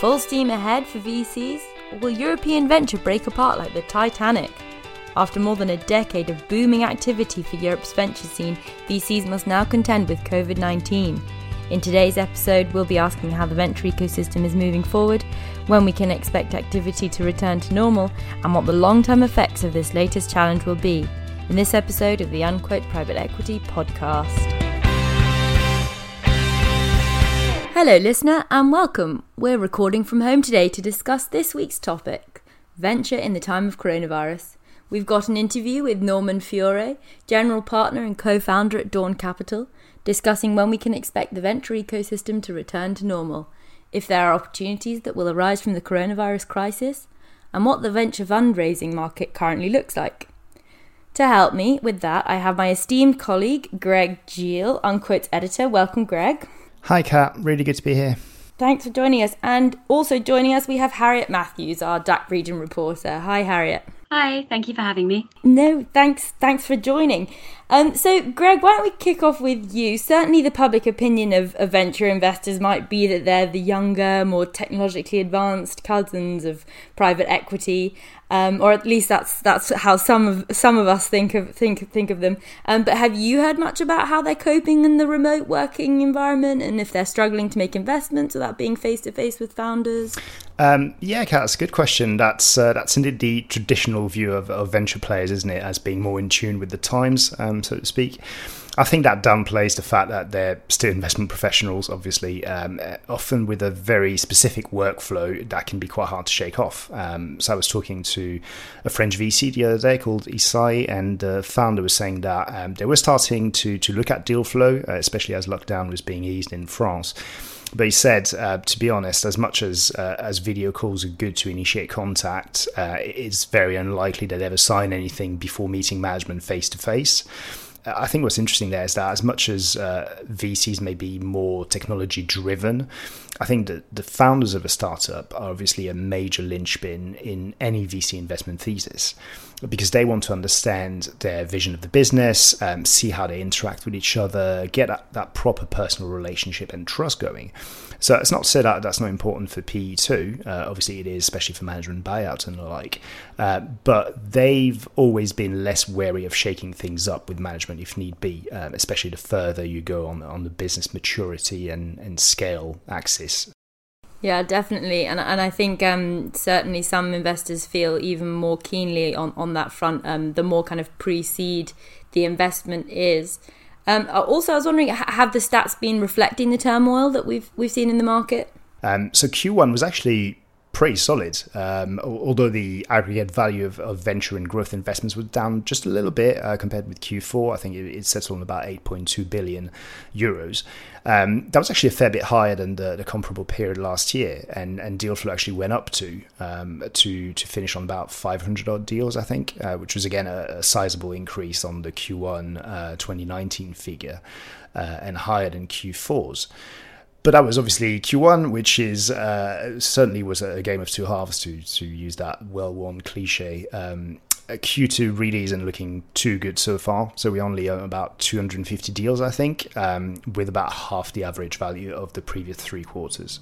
Full steam ahead for VCs? Or will European venture break apart like the Titanic? After more than a decade of booming activity for Europe's venture scene, VCs must now contend with COVID 19. In today's episode, we'll be asking how the venture ecosystem is moving forward, when we can expect activity to return to normal, and what the long term effects of this latest challenge will be. In this episode of the Unquote Private Equity Podcast. Hello, listener, and welcome. We're recording from home today to discuss this week's topic venture in the time of coronavirus. We've got an interview with Norman Fiore, general partner and co founder at Dawn Capital, discussing when we can expect the venture ecosystem to return to normal, if there are opportunities that will arise from the coronavirus crisis, and what the venture fundraising market currently looks like. To help me with that, I have my esteemed colleague, Greg Gille, Unquote's editor. Welcome, Greg. Hi, Kat. Really good to be here. Thanks for joining us. And also joining us, we have Harriet Matthews, our DACH region reporter. Hi, Harriet. Hi, thank you for having me. No, thanks, thanks for joining. Um, so, Greg, why don't we kick off with you? Certainly, the public opinion of, of venture investors might be that they're the younger, more technologically advanced cousins of private equity, um, or at least that's that's how some of some of us think of think think of them. Um, but have you heard much about how they're coping in the remote working environment, and if they're struggling to make investments without being face to face with founders? Um, yeah, Kat, that's a good question. That's uh, that's indeed the traditional view of, of, venture players, isn't it, as being more in tune with the times, um, so to speak. I think that downplays the fact that they're still investment professionals, obviously, um, often with a very specific workflow that can be quite hard to shake off. Um, so I was talking to a French VC the other day called ISAI, and the founder was saying that um, they were starting to to look at deal flow, uh, especially as lockdown was being eased in France but he said, uh, to be honest, as much as uh, as video calls are good to initiate contact, uh, it's very unlikely they'd ever sign anything before meeting management face to face. I think what's interesting there is that as much as uh, VCs may be more technology driven, I think that the founders of a startup are obviously a major linchpin in any VC investment thesis because they want to understand their vision of the business, um, see how they interact with each other, get that, that proper personal relationship and trust going. So it's not say that that's not important for PE too. Uh, obviously, it is, especially for management buyouts and the like. Uh, but they've always been less wary of shaking things up with management if need be, um, especially the further you go on on the business maturity and, and scale axis. Yeah, definitely, and and I think um, certainly some investors feel even more keenly on on that front. Um, the more kind of pre-seed the investment is. Um, uh, also, I was wondering, have the stats been reflecting the turmoil that we've we've seen in the market? Um, so Q1 was actually pretty solid. Um, although the aggregate value of, of, venture and growth investments was down just a little bit uh, compared with Q4. I think it, it settled on about 8.2 billion euros. Um, that was actually a fair bit higher than the, the, comparable period last year, and, and deal flow actually went up to um, to to finish on about 500 odd deals, I think, uh, which was again a, a sizable increase on the Q1 uh, 2019 figure uh, and higher than Q4's. But that was obviously Q1, which is uh, certainly was a game of two halves to to use that well-worn cliche. Um, Q2 really isn't looking too good so far. So we only own about 250 deals, I think, um, with about half the average value of the previous three quarters.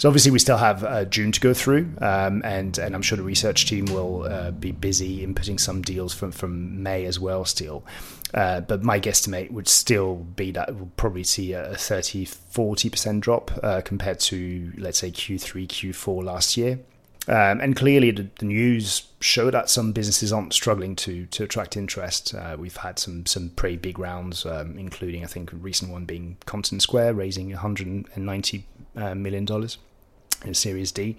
So obviously we still have uh, June to go through, um, and and I'm sure the research team will uh, be busy inputting some deals from from May as well still. Uh, but my guesstimate would still be that we'll probably see a 30 40% drop uh, compared to let's say Q3 Q4 last year. Um, and clearly, the, the, news show that some businesses aren't struggling to to attract interest. Uh, we've had some some pretty big rounds, um, including I think a recent one being Contentsquare raising 190 uh, million dollars in Series D.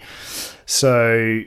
So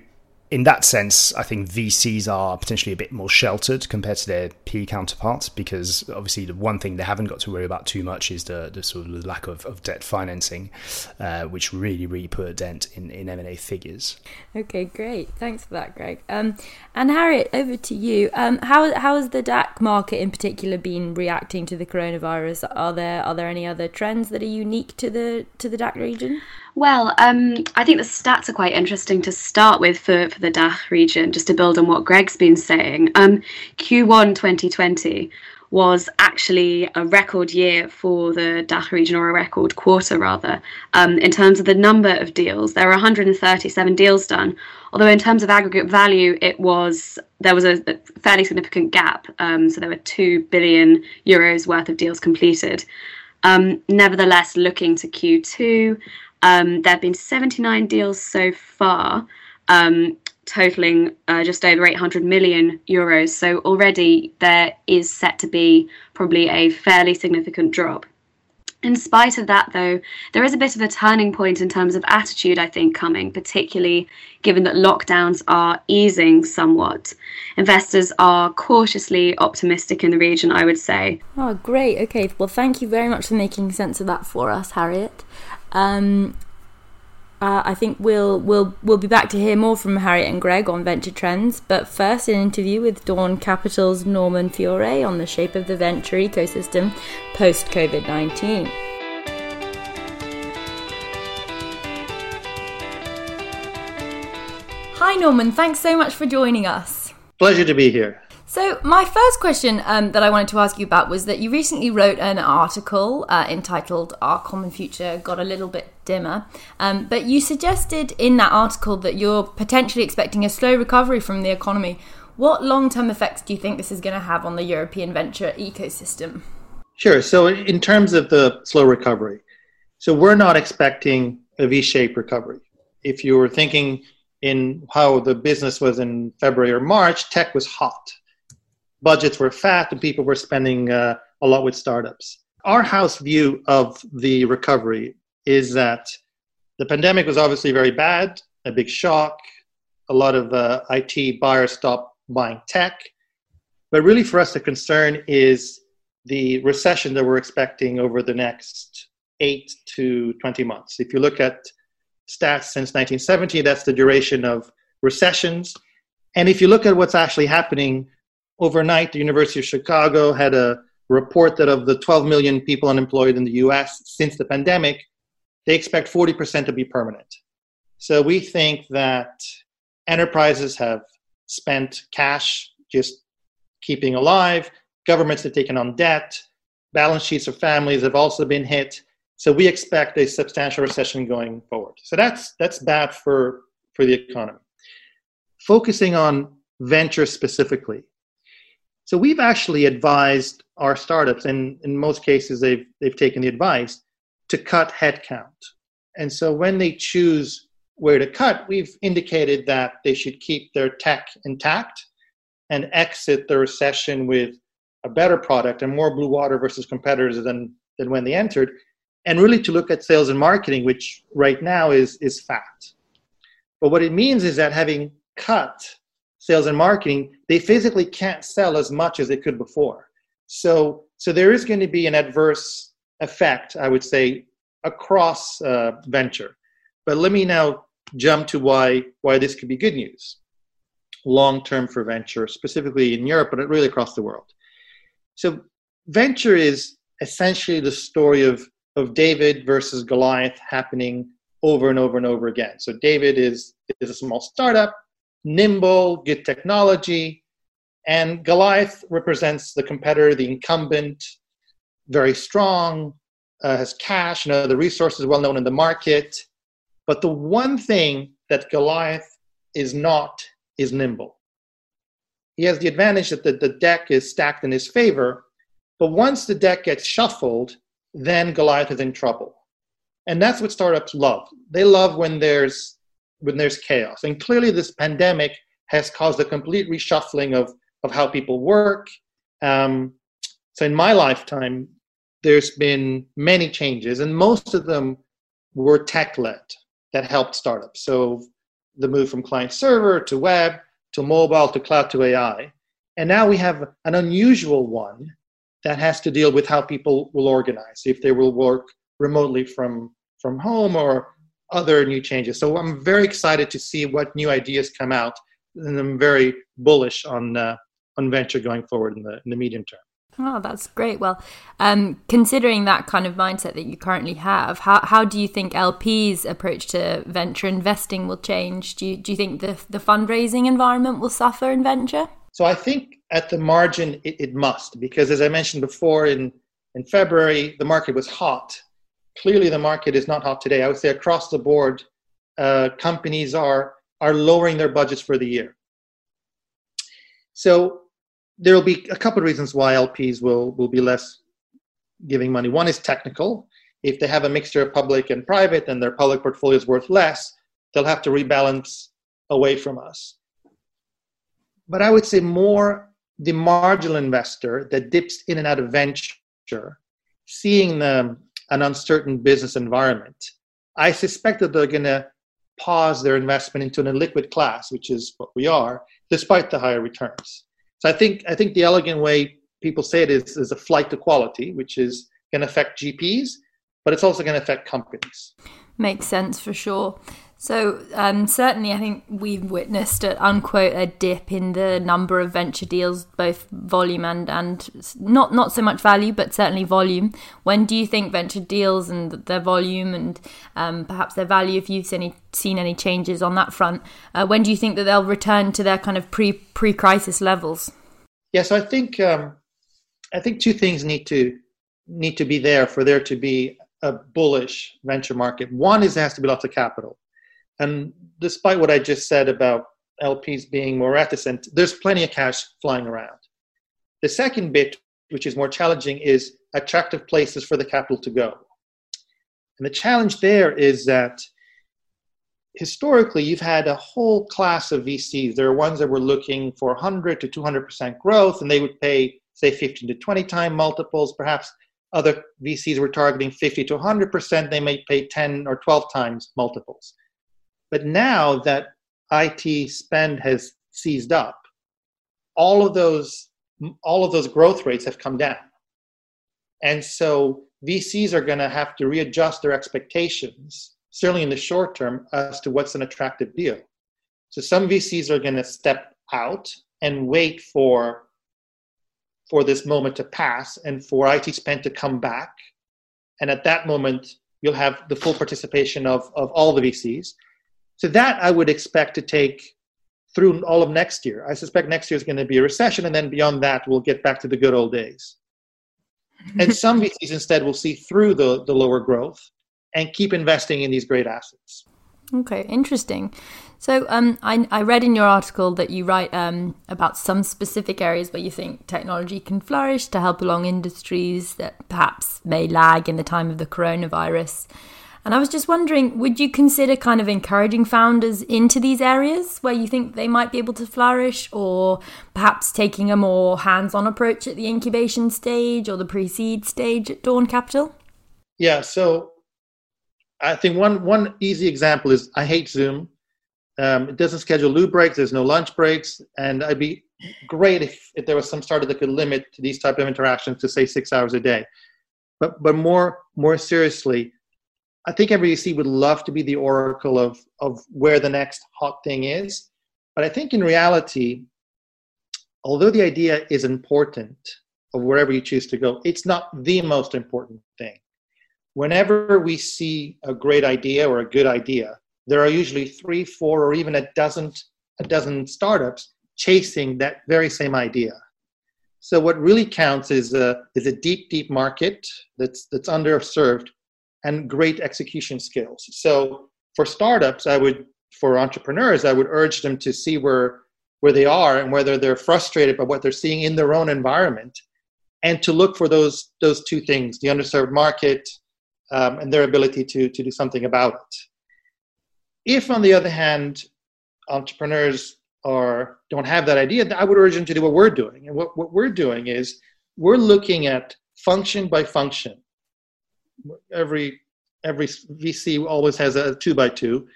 in that sense, I think VCs are potentially a bit more sheltered compared to their PE counterparts because obviously the one thing they haven't got to worry about too much is the, the sort of lack of, of debt financing, uh, which really, really put a dent in, in M&A figures. Okay, great. Thanks for that, Greg. Um, and Harriet, over to you. Um, how, how has the DACH market in particular been reacting to the coronavirus? Are there are there any other trends that are unique to the to the DACH region? Well, um, I think the stats are quite interesting to start with for, for the DACH region, just to build on what Greg's been saying. Um, Q1 2020 was actually a record year for the DACH region, or a record quarter rather, um, in terms of the number of deals. There were 137 deals done, although in terms of aggregate value, it was there was a, fairly significant gap. Um, so there were two billion euros worth of deals completed. Um, nevertheless, looking to Q2, um, there have been 79 deals so far. Um, totaling uh, just over 800 million euros. So already there is set to be probably a fairly significant drop. In spite of that, though, there is a bit of a turning point in terms of attitude, I think, coming, particularly given that lockdowns are easing somewhat. Investors are cautiously optimistic in the region, I would say. Oh, great. Okay. Well, thank you very much for making sense of that for us, Harriet. Um, uh, I think we'll we'll we'll be back to hear more from Harriet and Greg on venture trends. But first, an interview with Dawn Capital's Norman Fiore on the shape of the venture ecosystem post COVID nineteen. Hi, Norman. Thanks so much for joining us. Pleasure to be here. So, my first question um, that I wanted to ask you about was that you recently wrote an article uh, entitled Our Common Future Got a Little Bit Dimmer. Um, but you suggested in that article that you're potentially expecting a slow recovery from the economy. What long term effects do you think this is going to have on the European venture ecosystem? Sure. So, in terms of the slow recovery, so we're not expecting a V shaped recovery. If you were thinking in how the business was in February or March, tech was hot budgets were fat and people were spending uh, a lot with startups. Our house view of the recovery is that the pandemic was obviously very bad, a big shock. A lot of uh, IT buyers stopped buying tech. But really, for us, the concern is the recession that we're expecting over the next eight to 20 months. If you look at stats since 1970, that's the duration of recessions. And if you look at what's actually happening overnight, the University of Chicago had a report that of the 12 million people unemployed in the US since the pandemic, they expect 40% to be permanent. So we think that enterprises have spent cash just keeping alive, governments have taken on debt, balance sheets of families have also been hit. So we expect a substantial recession going forward. So that's that's bad for, for the economy. Focusing on venture specifically, so we've actually advised our startups, and in most cases they've they've taken the advice to cut headcount. And so when they choose where to cut, we've indicated that they should keep their tech intact and exit the recession with a better product and more blue water versus competitors than, than when they entered, and really to look at sales and marketing, which right now is, is fat. But what it means is that having cut sales and marketing, they physically can't sell as much as they could before. So, so there is going to be an adverse effect, I would say, across uh, venture. But let me now jump to why why this could be good news, long term for venture, specifically in Europe, but really across the world. So, venture is essentially the story of of David versus Goliath happening over and over and over again. So, David is is a small startup nimble, good technology. And Goliath represents the competitor, the incumbent, very strong, uh, has cash and other resources well known in the market. But the one thing that Goliath is not is nimble. He has the advantage that the, the deck is stacked in his favor, but once the deck gets shuffled, then Goliath is in trouble. And that's what startups love. They love when there's when there's chaos. And clearly, this pandemic has caused a complete reshuffling of, of how people work. Um, so, in my lifetime, there's been many changes, and most of them were tech led that helped startups. So, the move from client server to web to mobile to cloud to AI. And now we have an unusual one that has to deal with how people will organize, if they will work remotely from, from home or other new changes. So I'm very excited to see what new ideas come out, and I'm very bullish on uh, on venture going forward in the in the medium term. Oh, that's great. Well, um, considering that kind of mindset that you currently have, how how do you think LP's approach to venture investing will change? Do you do you think the the fundraising environment will suffer in venture? So I think at the margin, it, it must, because as I mentioned before, in, in February, the market was hot. Clearly, the market is not hot today. I would say across the board, uh, companies are, are lowering their budgets for the year. So there will be a couple of reasons why LPs will, will be less giving money. One is technical. If they have a mixture of public and private and their public portfolio is worth less, they'll have to rebalance away from us. But I would say more the marginal investor that dips in and out of venture, seeing the, an uncertain business environment, I suspect that they're going to pause their investment into an illiquid class, which is what we are, despite the higher returns. So I think I think the elegant way people say it is, is a flight to quality, which is going to affect GPs, but it's also going to affect companies. Makes sense for sure. So um, certainly, I think we've witnessed a, unquote a dip in the number of venture deals, both volume and and not not so much value, but certainly volume. When do you think venture deals and their volume and um, perhaps their value, if you've seen any, seen any changes on that front, uh, when do you think that they'll return to their kind of pre pre crisis levels? Yes, yeah, so I think um, I think two things need to need to be there for there to be a bullish venture market. One is there has to be lots of capital and despite what I just said about LPs being more reticent, there's plenty of cash flying around. The second bit, which is more challenging, is attractive places for the capital to go. And the challenge there is that historically you've had a whole class of VCs. There are ones that were looking for 100 to 200% growth, and they would pay, say, 15 to 20 time multiples. Perhaps other VCs were targeting 50 to 100%, they may pay 10 or 12 times multiples. But now that IT spend has seized up, all of those all of those growth rates have come down. And so VCs are going to have to readjust their expectations, certainly in the short term, as to what's an attractive deal. So some VCs are going to step out and wait for for this moment to pass and for IT spend to come back. And at that moment, you'll have the full participation of, of all the VCs. So that I would expect to take through all of next year. I suspect next year is going to be a recession, and then beyond that, we'll get back to the good old days. and some VCs instead will see through the, the lower growth and keep investing in these great assets. Okay, interesting. So, um, I, I read in your article that you write um, about some specific areas where you think technology can flourish to help along industries that perhaps may lag in the time of the coronavirus. And I was just wondering, would you consider kind of encouraging founders into these areas where you think they might be able to flourish, or perhaps taking a more hands on approach at the incubation stage or the pre seed stage at Dawn Capital? Yeah, so I think one, one easy example is I hate Zoom. Um, it doesn't schedule loo breaks, there's no lunch breaks, and I'd be great if, if there was some startup that could limit these type of interactions to say six hours a day. But, but more, more seriously, I think every VC would love to be the oracle of, of where the next hot thing is. But I think in reality, although the idea is important of wherever you choose to go, it's not the most important thing. Whenever we see a great idea or a good idea, there are usually three, four, or even a dozen, a dozen startups chasing that very same idea. So what really counts is a, is a deep, deep market that's, that's underserved and great execution skills. So for startups, I would, for entrepreneurs, I would urge them to see where where they are and whether they're frustrated by what they're seeing in their own environment, and to look for those those two things: the underserved market um, and their ability to to do something about it. If, on the other hand, entrepreneurs are don't have that idea, I would urge them to do what we're doing. And what, what we're doing is we're looking at function by function every every VC always has a two by two.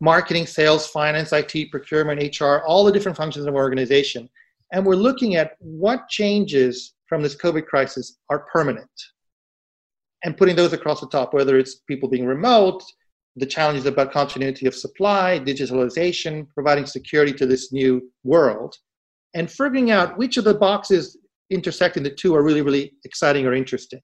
Marketing, sales, finance, IT, procurement, HR, all the different functions of an organization. And we're looking at what changes from this COVID crisis are permanent and putting those across the top, whether it's people being remote, the challenges about continuity of supply, digitalization, providing security to this new world, and figuring out which of the boxes intersecting the two are really, really exciting or interesting.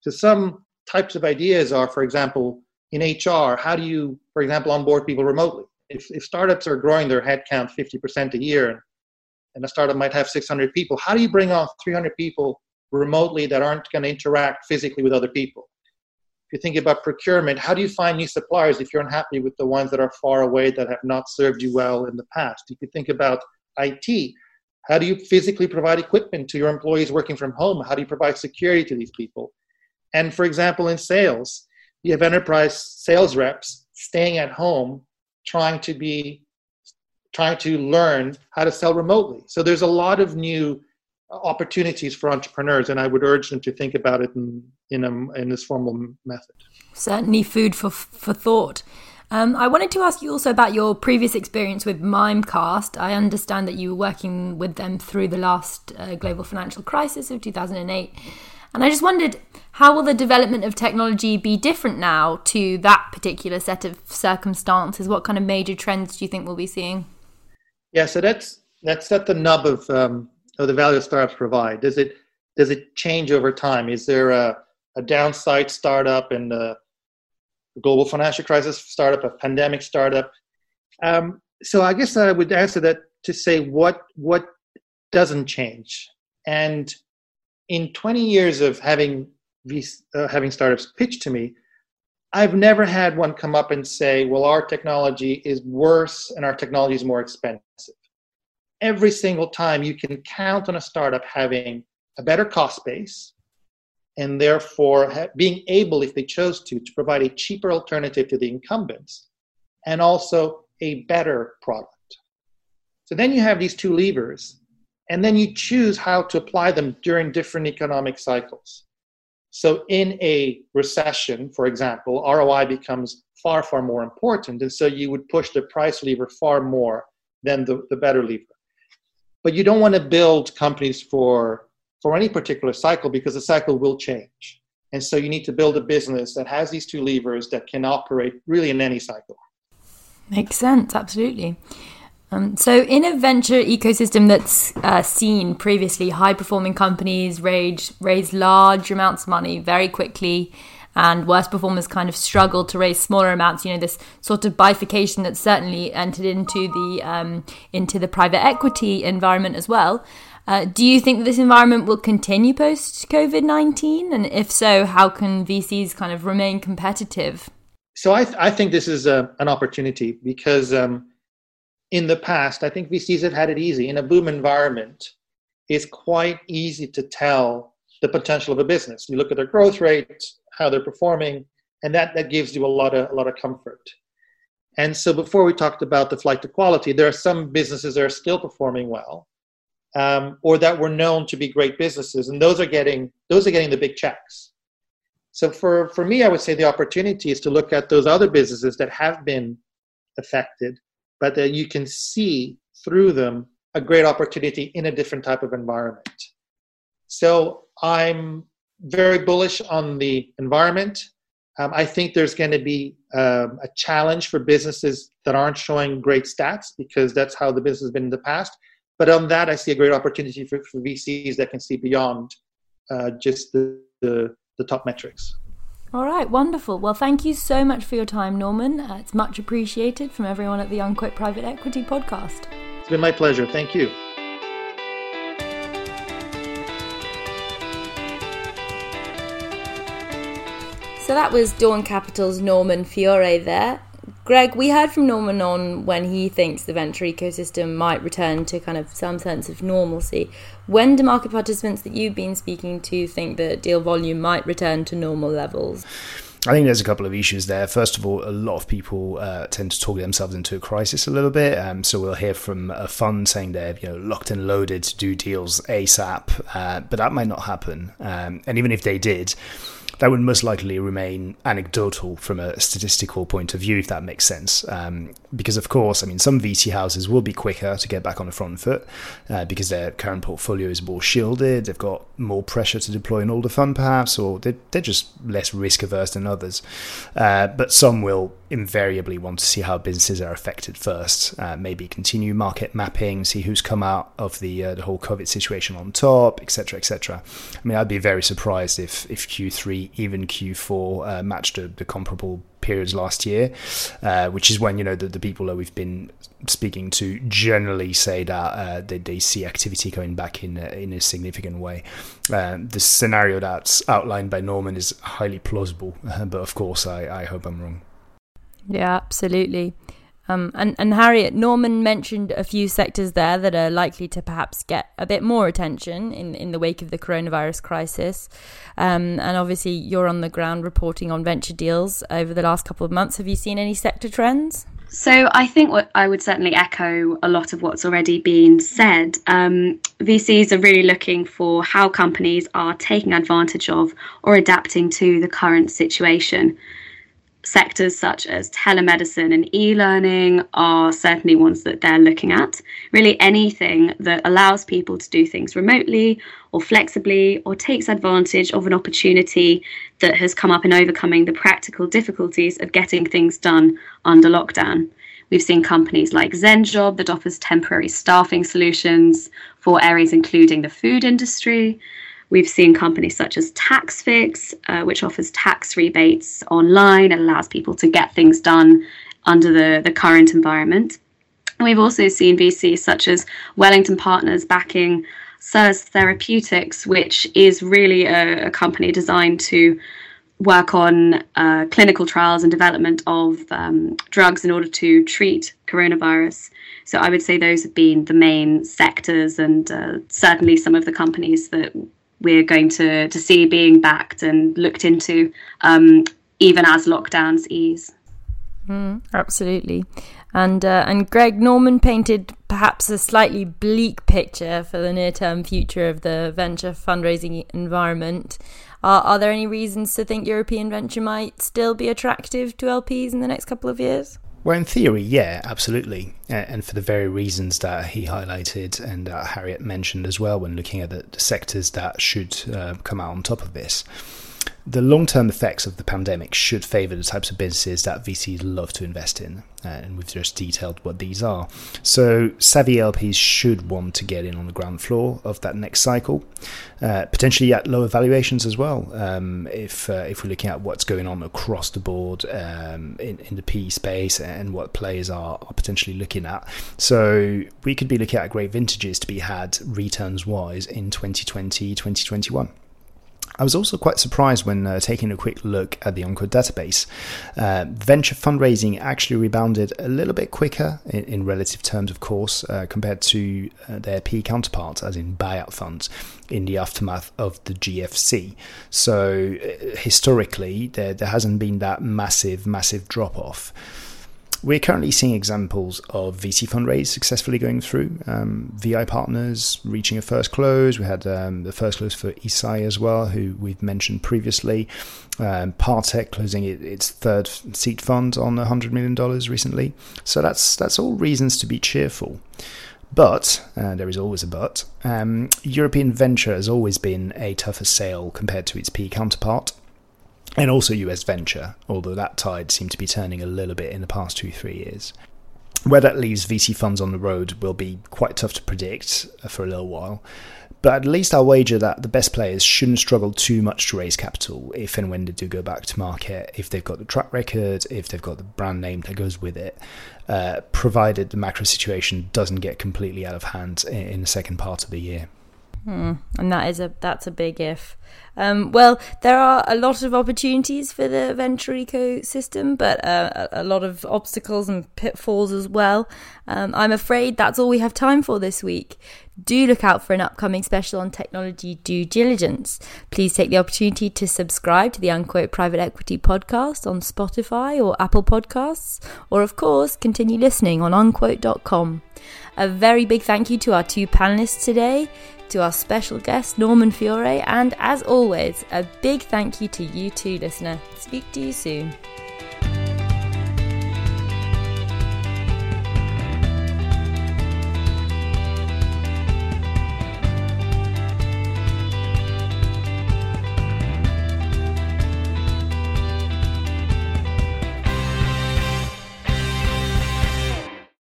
So some types of ideas are, for example, in HR, how do you, for example, onboard people remotely? If, if startups are growing their headcount 50% a year, and a startup might have 600 people. How do you bring on 300 people remotely that aren't going to interact physically with other people? If you think about procurement, how do you find new suppliers if you're unhappy with the ones that are far away that have not served you well in the past? If you think about IT, how do you physically provide equipment to your employees working from home? How do you provide security to these people? And for example, in sales, you have enterprise sales reps staying at home trying to be trying to learn how to sell remotely. So there's a lot of new opportunities for entrepreneurs, and I would urge them to think about it in in, a, in this formal method. Certainly, food for for thought. Um, I wanted to ask you also about your previous experience with Mimecast. I understand that you were working with them through the last uh, global financial crisis of 2008. And I just wondered how will the development of technology be different now to that particular set of circumstances? What kind of major trends do you think we'll be seeing? Yeah, so that's that's at the nub of um, of the value startups provide. Does it does it change over time? Is there a, a downside startup and a global financial crisis startup, a pandemic startup? Um, so I guess I would answer that to say what what doesn't change. And in 20 years of having these uh, having startups pitch to me, I've never had one come up and say, well, our technology is worse and our technology is more expensive. Every single time you can count on a startup having a better cost base and therefore ha- being able, if they chose to, to provide a cheaper alternative to the incumbents and also a better product. So then you have these two levers, and then you choose how to apply them during different economic cycles. So, in a recession, for example, ROI becomes far, far more important. And so you would push the price lever far more than the, the better lever. But you don't want to build companies for, for any particular cycle because the cycle will change. And so you need to build a business that has these two levers that can operate really in any cycle. Makes sense, absolutely. Um, so, in a venture ecosystem that's uh, seen previously high performing companies raise, raise large amounts of money very quickly, and worst performers kind of struggle to raise smaller amounts. You know, this sort of bifurcation that's certainly entered into the um, into the private equity environment as well. Uh, do you think this environment will continue post COVID nineteen? And if so, how can VCs kind of remain competitive? So I, th- I think this is a, an opportunity because. Um, in the past, I think VCs have had it easy. In a boom environment, it's quite easy to tell the potential of a business. You look at their growth rate, how they're performing, and that, that gives you a lot of a lot of comfort. And so before we talked about the flight to quality, there are some businesses that are still performing well, um, or that were known to be great businesses, and those are getting those are getting the big checks. So for, for me, I would say the opportunity is to look at those other businesses that have been affected but that you can see through them a great opportunity in a different type of environment. So I'm very bullish on the environment. Um, I think there's going to be um, a challenge for businesses that aren't showing great stats because that's how the business has been in the past. But on that, I see a great opportunity for, for VCs that can see beyond uh, just the, the, the top metrics. All right, wonderful. Well, thank you so much for your time, Norman. Uh, it's much appreciated from everyone at the Unquote Private Equity podcast. It's been my pleasure. Thank you. So that was Dawn Capital's Norman Fiore there. Greg, we heard from Norman on when he thinks the venture ecosystem might return to kind of some sense of normalcy. When do market participants that you've been speaking to think that deal volume might return to normal levels? I think there's a couple of issues there. First of all, a lot of people uh, tend to talk themselves into a crisis a little bit. Um, so we'll hear from a fund saying they're you know locked and loaded to do deals ASAP, uh, but that might not happen. Um, and even if they did, that would most likely remain anecdotal from a statistical point of view, if that makes sense. Um, because, of course, I mean, some VC houses will be quicker to get back on the front foot uh, because their current portfolio is more shielded, they've got more pressure to deploy an older fund, perhaps, or they're, they're just less risk averse than others. Uh, but some will invariably want to see how businesses are affected first. Uh, maybe continue market mapping, see who's come out of the uh, the whole COVID situation on top, etc., etc. I mean, I'd be very surprised if if Q3, even Q4, uh, matched the, the comparable periods last year, uh, which is when you know the, the people that we've been speaking to generally say that uh, they, they see activity coming back in a, in a significant way. Uh, the scenario that's outlined by Norman is highly plausible, but of course, I, I hope I'm wrong. Yeah, absolutely. Um, and, and Harriet, Norman mentioned a few sectors there that are likely to perhaps get a bit more attention in, in the wake of the coronavirus crisis. Um, and obviously, you're on the ground reporting on venture deals over the last couple of months. Have you seen any sector trends? So I think what I would certainly echo a lot of what's already been said. Um, VCs are really looking for how companies are taking advantage of or adapting to the current situation sectors such as telemedicine and e learning are certainly ones that they're looking at. Really, anything that allows people to do things remotely or flexibly or takes advantage of an opportunity that has come up in overcoming the practical difficulties of getting things done under lockdown. We've seen companies like ZenJob that offers temporary staffing solutions for areas including the food industry. We've seen companies such as TaxFix, uh, which offers tax rebates online and allows people to get things done under the, the current environment. We've also seen VCs such as Wellington Partners backing SURS Therapeutics, which is really a, a company designed to work on uh, clinical trials and development of um, drugs in order to treat coronavirus. So I would say those have been the main sectors and uh, certainly some of the companies that we're going to, to see being backed and looked into um, even as lockdowns ease. Mm, absolutely. And uh, and Greg Norman painted perhaps a slightly bleak picture for the near term future of the venture fundraising environment. Are, are there any reasons to think European venture might still be attractive to LPs in the next couple of years? Well, in theory, yeah, absolutely. And for the very reasons that he highlighted and uh, Harriet mentioned as well when looking at the, sectors that should uh, come out on top of this the long term effects of the pandemic should favour the types of businesses that VCs love to invest in, uh, and we've just detailed what these are. So, savvy LPs should want to get in on the ground floor of that next cycle, uh, potentially at lower valuations as well. Um, if uh, if we're looking at what's going on across the board um, in, in the PE space and what players are, are potentially looking at, so we could be looking at great vintages to be had returns wise in 2020, 2021. I was also quite surprised when uh, taking a quick look at the Unquote database. Uh, venture fundraising actually rebounded a little bit quicker in, in relative terms, of course, uh, compared to uh, their PE counterparts, as in buyout funds, in the aftermath of the GFC. So uh, historically, there, there hasn't been that massive, massive drop off. We're currently seeing examples of VC fundraise successfully going through. Um, VI partners reaching a first close. We had um, the first close for ISAI as well, who we've mentioned previously. Um, Partech closing it, its third seed fund on $100 million recently. So that's that's all reasons to be cheerful. But uh, there is always a but. Um, European venture has always been a tougher sale compared to its PE counterpart and also US venture, although that tide seemed to be turning a little bit in the past two, three years. Where that leaves VC funds on the road will be quite tough to predict uh, for a little while. But at least I'll wager that the best players shouldn't struggle too much to raise capital if and when they do go back to market, if they've got the track record, if they've got the brand name that goes with it, uh, provided the macro situation doesn't get completely out of hand in, the second part of the year. Hmm. And that is a that's a big if. Um, well, there are a lot of opportunities for the venture ecosystem, but uh, a lot of obstacles and pitfalls as well. Um, I'm afraid that's all we have time for this week. Do look out for an upcoming special on technology due diligence. Please take the opportunity to subscribe to the Unquote Private Equity podcast on Spotify or Apple Podcasts, or of course, continue listening on unquote.com. A very big thank you to our two panelists today to our special guest, Norman Fiore, and as always, a big thank you to you too, listener. Speak to you soon.